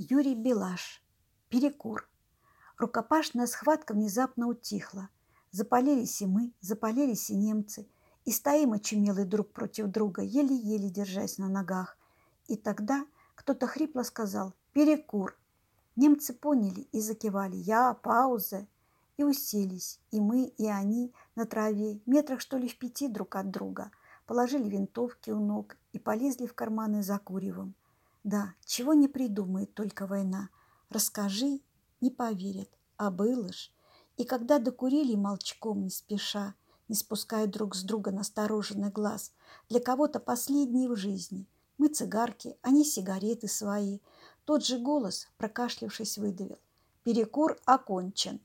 Юрий Белаш. Перекур. Рукопашная схватка внезапно утихла. Запалились и мы, запалились и немцы. И стоим очумелый друг против друга, еле-еле держась на ногах. И тогда кто-то хрипло сказал «Перекур». Немцы поняли и закивали «Я, пауза» и уселись, и мы, и они на траве, метрах что ли в пяти друг от друга, положили винтовки у ног и полезли в карманы за куревом. Да, чего не придумает только война. Расскажи, не поверят, а было ж. И когда докурили молчком, не спеша, не спуская друг с друга настороженный глаз, для кого-то последний в жизни. Мы цигарки, они сигареты свои. Тот же голос, прокашлявшись, выдавил. Перекур окончен.